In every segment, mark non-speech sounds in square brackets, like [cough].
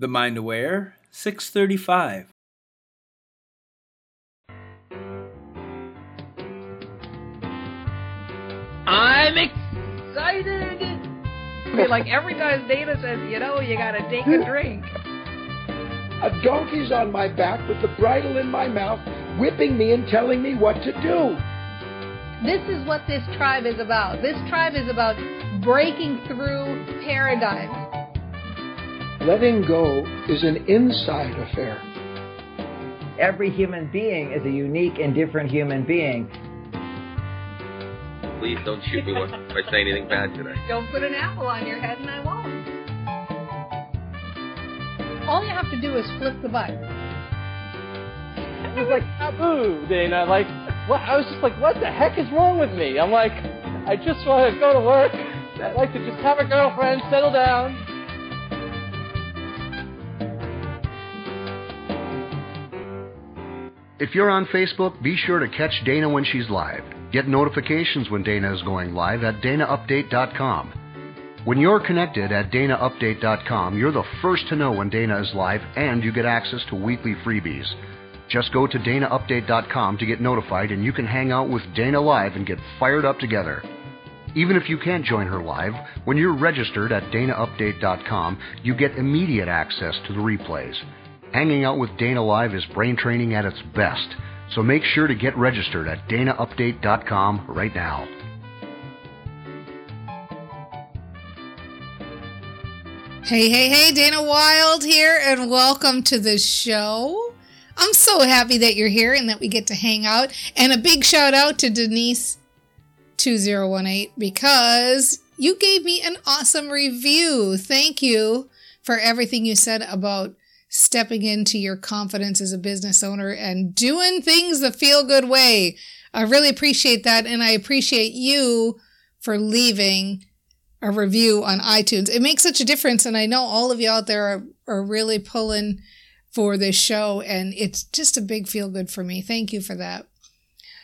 The Mind Aware, 635. I'm excited! Like every time Dana says, you know, you gotta take a drink. A donkey's on my back with the bridle in my mouth, whipping me and telling me what to do. This is what this tribe is about. This tribe is about breaking through paradigms. Letting go is an inside affair. Every human being is a unique and different human being. Please don't shoot me if I say anything bad today. [laughs] Don't put an apple on your head and I won't. All you have to do is flip the button. It was like taboo, Dana. Like, what? I was just like, what the heck is wrong with me? I'm like, I just want to go to work. I'd like to just have a girlfriend, settle down. If you're on Facebook, be sure to catch Dana when she's live. Get notifications when Dana is going live at danaupdate.com. When you're connected at danaupdate.com, you're the first to know when Dana is live and you get access to weekly freebies. Just go to danaupdate.com to get notified and you can hang out with Dana live and get fired up together. Even if you can't join her live, when you're registered at danaupdate.com, you get immediate access to the replays. Hanging out with Dana Live is brain training at its best, so make sure to get registered at danaupdate.com right now. Hey, hey, hey, Dana Wilde here, and welcome to the show. I'm so happy that you're here and that we get to hang out. And a big shout out to Denise2018 because you gave me an awesome review. Thank you for everything you said about stepping into your confidence as a business owner and doing things the feel good way. I really appreciate that. And I appreciate you for leaving a review on iTunes. It makes such a difference. And I know all of you out there are, are really pulling for this show. And it's just a big feel good for me. Thank you for that.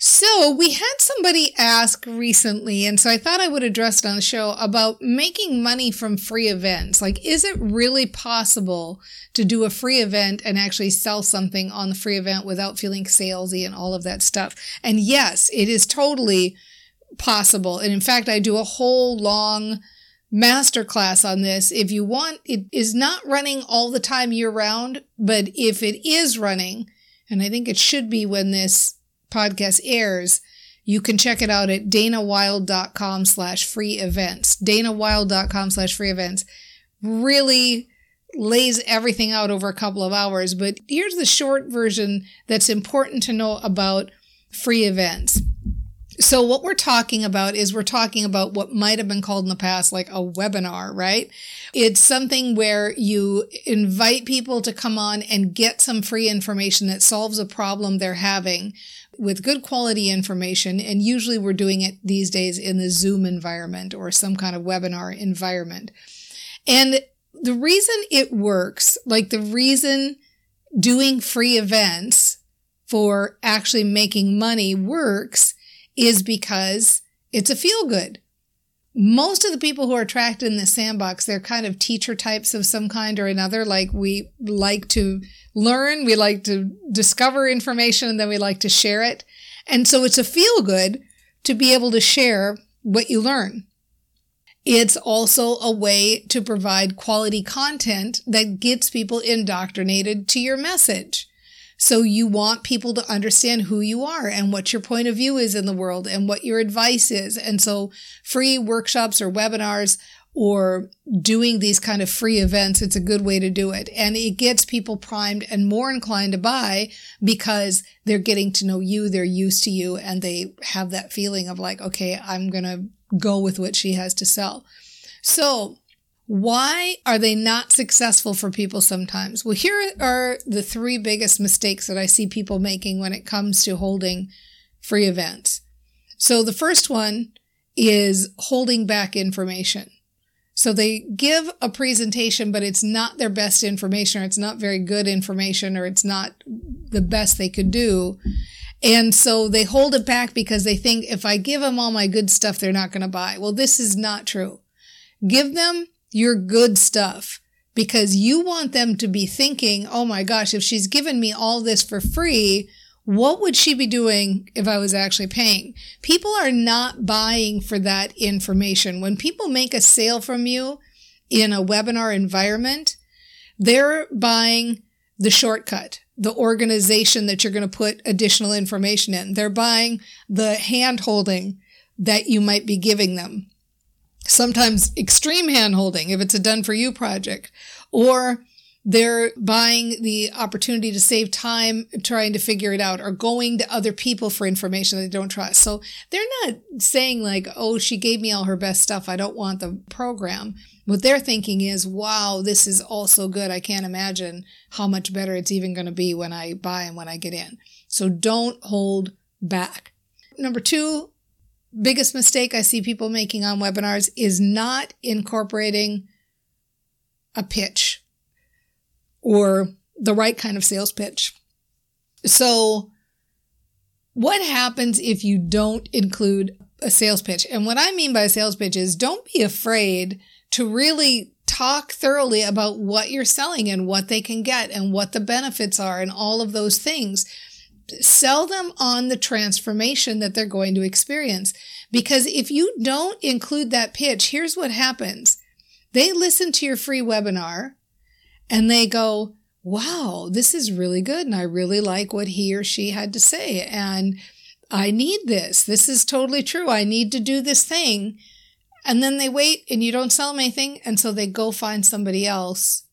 So we had somebody ask recently, and so I thought I would address it on the show about making money from free events. Like, is it really possible to do a free event and actually sell something on the free event without feeling salesy and all of that stuff? And yes, it is totally possible. And in fact, I do a whole long masterclass on this. If you want, it is not running all the time year round, but if it is running, and I think it should be when this podcast airs, you can check it out at danawilde.com slash free events. danawilde.com slash free events really lays everything out over a couple of hours. But here's the short version that's important to know about free events. So what we're talking about is we're talking about what might have been called in the past like a webinar, right? It's something where you invite people to come on and get some free information that solves a problem they're having with good quality information. And usually we're doing it these days in the Zoom environment or some kind of webinar environment. And the reason it works, like the reason doing free events for actually making money works is because it's a feel good. Most of the people who are attracted in the sandbox, they're kind of teacher types of some kind or another. Like we like to learn, we like to discover information, and then we like to share it. And so it's a feel good to be able to share what you learn. It's also a way to provide quality content that gets people indoctrinated to your message. So you want people to understand who you are and what your point of view is in the world and what your advice is. And so free workshops or webinars or doing these kind of free events, it's a good way to do it. And it gets people primed and more inclined to buy because they're getting to know you, they're used to you, and they have that feeling of like, okay, I'm going to go with what she has to sell. So why are they not successful for people sometimes? Well, here are the three biggest mistakes that I see people making when it comes to holding free events. So the first one is holding back information. So they give a presentation, but it's not their best information, or it's not very good information, or it's not the best they could do. And so they hold it back because they think if I give them all my good stuff, they're not going to buy. Well, this is not true. Give them your good stuff because you want them to be thinking, oh my gosh, if she's given me all this for free, what would she be doing if I was actually paying? People are not buying for that information. When people make a sale from you in a webinar environment, they're buying the shortcut, the organization that you're going to put additional information in. They're buying the hand holding that you might be giving them. Sometimes extreme hand holding if it's a done for you project, or they're buying the opportunity to save time trying to figure it out or going to other people for information they don't trust. So they're not saying like, oh, she gave me all her best stuff. I don't want the program. What they're thinking is, wow, this is all so good. I can't imagine how much better it's even going to be when I buy and when I get in. So don't hold back. Number two, biggest mistake I see people making on webinars is not incorporating a pitch or the right kind of sales pitch. So, what happens if you don't include a sales pitch? And what I mean by a sales pitch is don't be afraid to really talk thoroughly about what you're selling and what they can get and what the benefits are and all of those things. Sell them on the transformation that they're going to experience. Because if you don't include that pitch, here's what happens. They listen to your free webinar and they go, wow, this is really good. And I really like what he or she had to say. And I need this. This is totally true. I need to do this thing. And then they wait and you don't sell them anything. And so they go find somebody else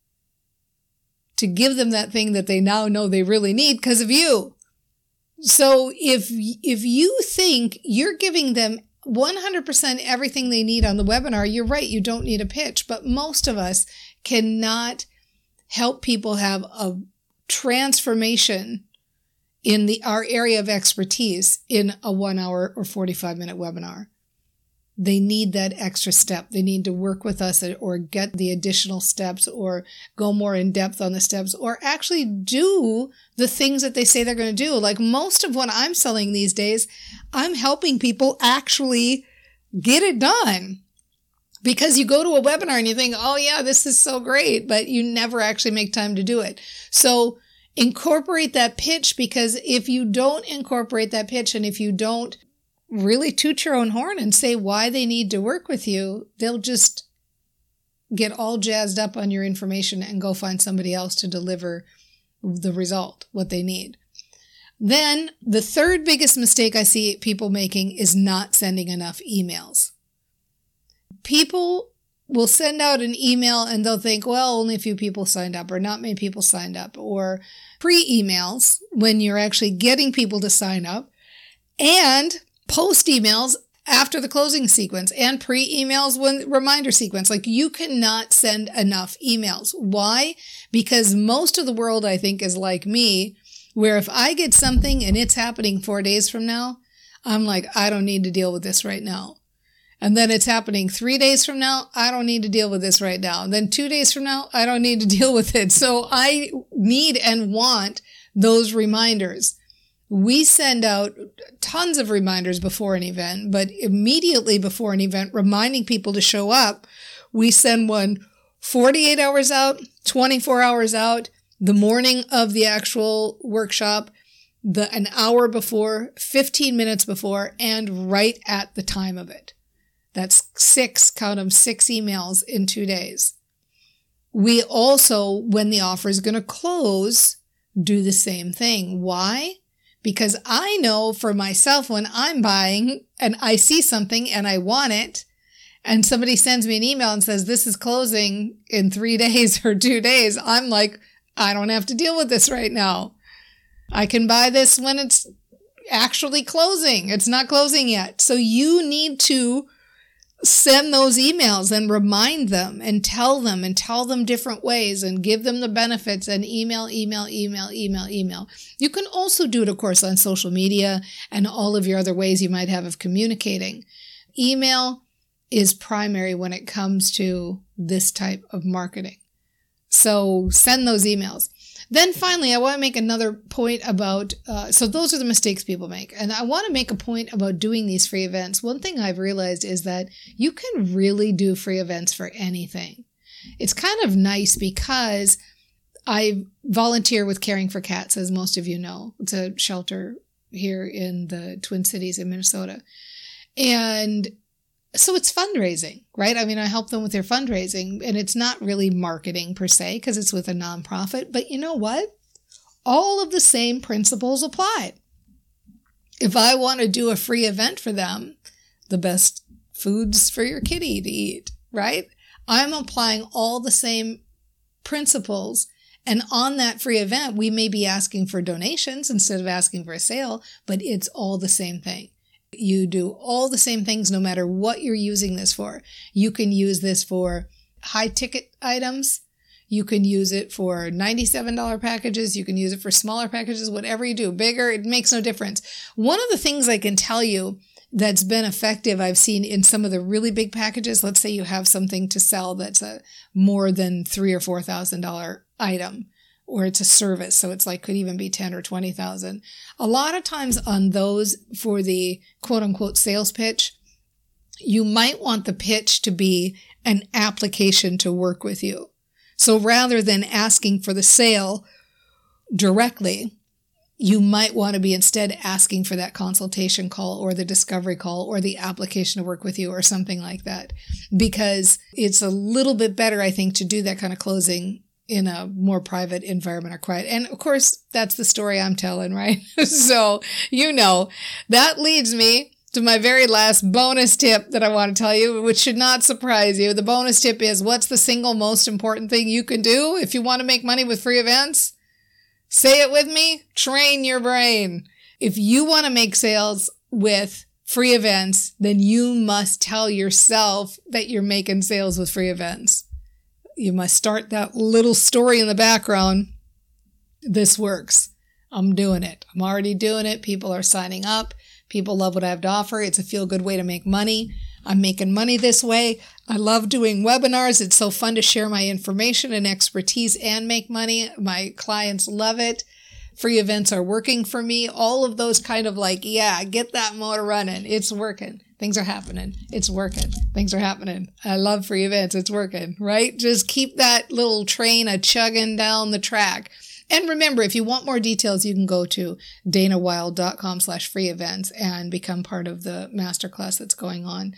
to give them that thing that they now know they really need because of you. So if, if you think you're giving them 100% everything they need on the webinar, you're right. You don't need a pitch, but most of us cannot help people have a transformation in the our area of expertise in a 1 hour or 45 minute webinar. They need that extra step. They need to work with us or get the additional steps or go more in depth on the steps or actually do the things that they say they're going to do. Like most of what I'm selling these days, I'm helping people actually get it done because you go to a webinar and you think, oh, yeah, this is so great, but you never actually make time to do it. So incorporate that pitch because if you don't incorporate that pitch and if you don't really toot your own horn and say why they need to work with you, they'll just get all jazzed up on your information and go find somebody else to deliver the result, what they need. Then the third biggest mistake I see people making is not sending enough emails. People will send out an email and they'll think, well, only a few people signed up or not many people signed up or pre emails when you're actually getting people to sign up. And post emails after the closing sequence and pre emails when reminder sequence. Like you cannot send enough emails. Why? Because most of the world, I think, is like me, where if I get something and it's happening four days from now, I'm like, I don't need to deal with this right now and then it's happening three days from now, I don't need to deal with this right now. And then two days from now, I don't need to [laughs] deal with it. So I need and want those reminders. We send out tons of reminders before an event, but immediately before an event, reminding people to show up, we send one 48 hours out, 24 hours out, the morning of the actual workshop, the an hour before, 15 minutes before, and right at the time of it. That's six, count them, six emails in two days. We also, when the offer is going to close, do the same thing. Why? Because I know for myself when I'm buying and I see something and I want it, and somebody sends me an email and says, This is closing in three [laughs] days or two days, I'm like, I don't have to deal with this right now. I can buy this when it's actually closing. It's not closing yet. So you need to send those emails and remind them and tell them and tell them different ways and give them the benefits and email, email, email, email, email. You can also do it, of course, on social media and all of your other ways you might have of communicating. Email is primary when it comes to this type of marketing. So send those emails. Then finally, I want to make another point about. Uh, so those are the mistakes people make, and I want to make a point about doing these free events. One thing I've realized is that you can really do free events for anything. it's kind of nice because I volunteer with Caring for Cats, as most of you know. It's a shelter here in the Twin Cities in Minnesota. And so it's fundraising, right? I mean, I help them with their fundraising, and it's not really marketing per se because it's with a nonprofit. But you know what? All of the same principles apply. If I want to do a free event for them, the best foods for your kitty to eat, right? I'm applying all the same principles. And on that free event, we may be asking for donations instead of asking for a sale, but it's all the same thing. You do all the same things no matter what you're using this for. You can use this for high ticket items. You can use it for $97 packages. You can use it for smaller packages, whatever you do, bigger, it makes no difference. One of the things I can tell you that's been effective I've seen in some of the really big packages, let's say you have something to sell that's a more than three or four thousand dollar item or it's a service so it's like could even be 10 or 20,000 a lot of times on those for the quote unquote sales pitch you might want the pitch to be an application to work with you. So rather than asking for the sale directly you might want to be instead asking for that consultation call or the discovery call or the application to work with you or something like that. Because it's a little bit better i think to do that kind of closing in a more private environment or quiet. And of course, that's the story I'm telling, right? [laughs] so, you know, that leads me to my very last bonus tip that I want to tell you, which should not surprise you. The bonus tip is what's the single most important thing you can do if you want to make money with free events? Say it with me train your brain. If you want to make sales with free events, then you must tell yourself that you're making sales with free events you must start that little story in the background. This works. I'm doing it. I'm already doing it. People are signing up. People love what I have to offer. It's a feel good way to make money. I'm making money this way. I love doing webinars. It's so fun to share my information and expertise and make money. My clients love it. Free events are working for me. All of those kind of like, yeah, get that motor running. It's working. Things are happening. It's working. Things are happening. I love free events. It's working, right? Just keep that little train a chugging down the track. And remember, if you want more details, you can go to danawilde.com slash free events and become part of the masterclass that's going on.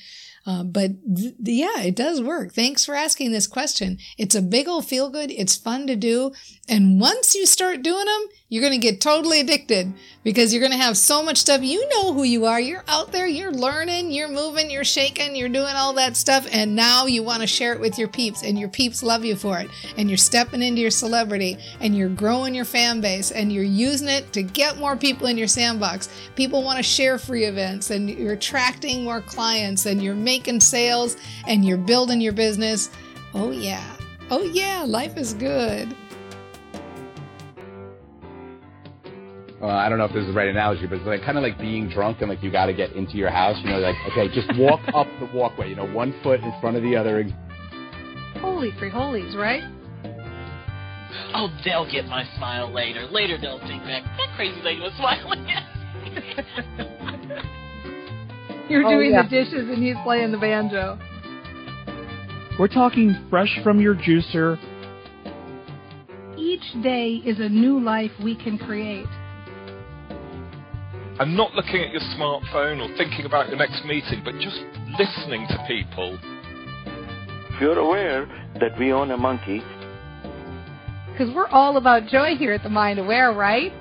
Uh, but th- yeah, it does work. Thanks for asking this question. It's a big old feel good. It's fun to do. And once you start doing them, you're going to get totally addicted because you're going to have so much stuff. You know who you are. You're out there, you're learning, you're moving, you're shaking, you're doing all that stuff. And now you want to share it with your peeps, and your peeps love you for it. And you're stepping into your celebrity, and you're growing your fan base, and you're using it to get more people in your sandbox. People want to share free events, and you're attracting more clients, and you're making sales, and you're building your business. Oh, yeah. Oh, yeah. Life is good. uh, I don't know if this is the right analogy, but it's like kind of like being drunk and like you got to get into your house. You know, like okay, just walk [laughs] up the walkway. You know, one foot in front of the other. Holy free holies, right? Oh, they'll get my smile later. Later they'll think back. That crazy lady was smiling at [laughs] You're Oh, doing yeah. the dishes and he's playing the banjo. We're talking fresh from your juicer. Each day is a new life we can create. and not looking at your smartphone or thinking about your next meeting, but just listening to people. If you're aware that we own a monkey, Because we're all about joy here at the Mind Aware, right?